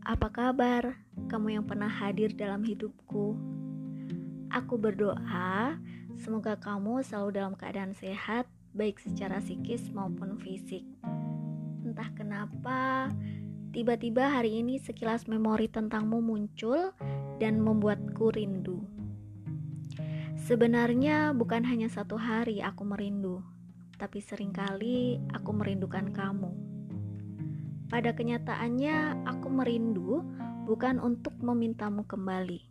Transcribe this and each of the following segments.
Apa kabar, kamu yang pernah hadir dalam hidupku? Aku berdoa, semoga kamu selalu dalam keadaan sehat, baik secara psikis maupun fisik. Entah kenapa, tiba-tiba hari ini sekilas memori tentangmu muncul dan membuatku rindu. Sebenarnya bukan hanya satu hari aku merindu, tapi sering kali aku merindukan kamu. Pada kenyataannya, aku merindu bukan untuk memintamu kembali,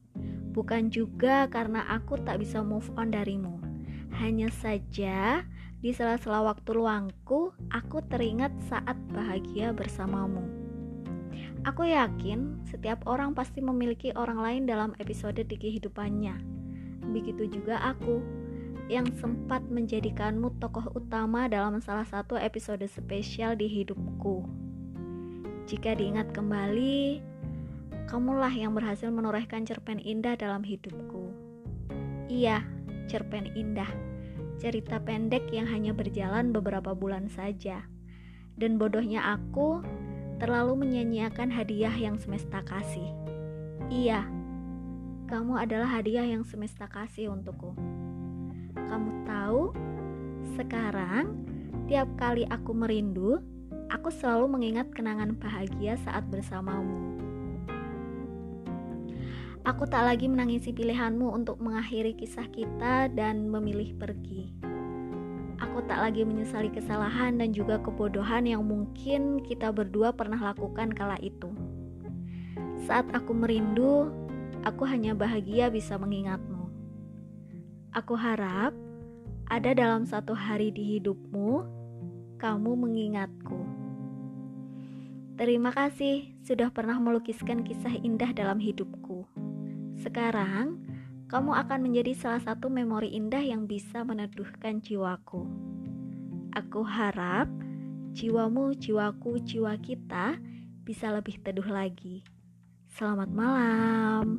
bukan juga karena aku tak bisa move on darimu. Hanya saja, di sela-sela waktu luangku, aku teringat saat bahagia bersamamu. Aku yakin setiap orang pasti memiliki orang lain dalam episode di kehidupannya. Begitu juga aku yang sempat menjadikanmu tokoh utama dalam salah satu episode spesial di hidupku. Jika diingat kembali, kamulah yang berhasil menorehkan cerpen indah dalam hidupku. Iya, cerpen indah. Cerita pendek yang hanya berjalan beberapa bulan saja. Dan bodohnya aku terlalu menyanyiakan hadiah yang semesta kasih. Iya, kamu adalah hadiah yang semesta kasih untukku. Kamu tahu, sekarang tiap kali aku merindu, aku selalu mengingat kenangan bahagia saat bersamamu. Aku tak lagi menangisi pilihanmu untuk mengakhiri kisah kita dan memilih pergi. Aku tak lagi menyesali kesalahan dan juga kebodohan yang mungkin kita berdua pernah lakukan kala itu. Saat aku merindu, aku hanya bahagia bisa mengingatmu. Aku harap ada dalam satu hari di hidupmu, kamu mengingatku. Terima kasih sudah pernah melukiskan kisah indah dalam hidupku. Sekarang, kamu akan menjadi salah satu memori indah yang bisa meneduhkan jiwaku. Aku harap jiwamu, jiwaku, jiwa kita bisa lebih teduh lagi. Selamat malam.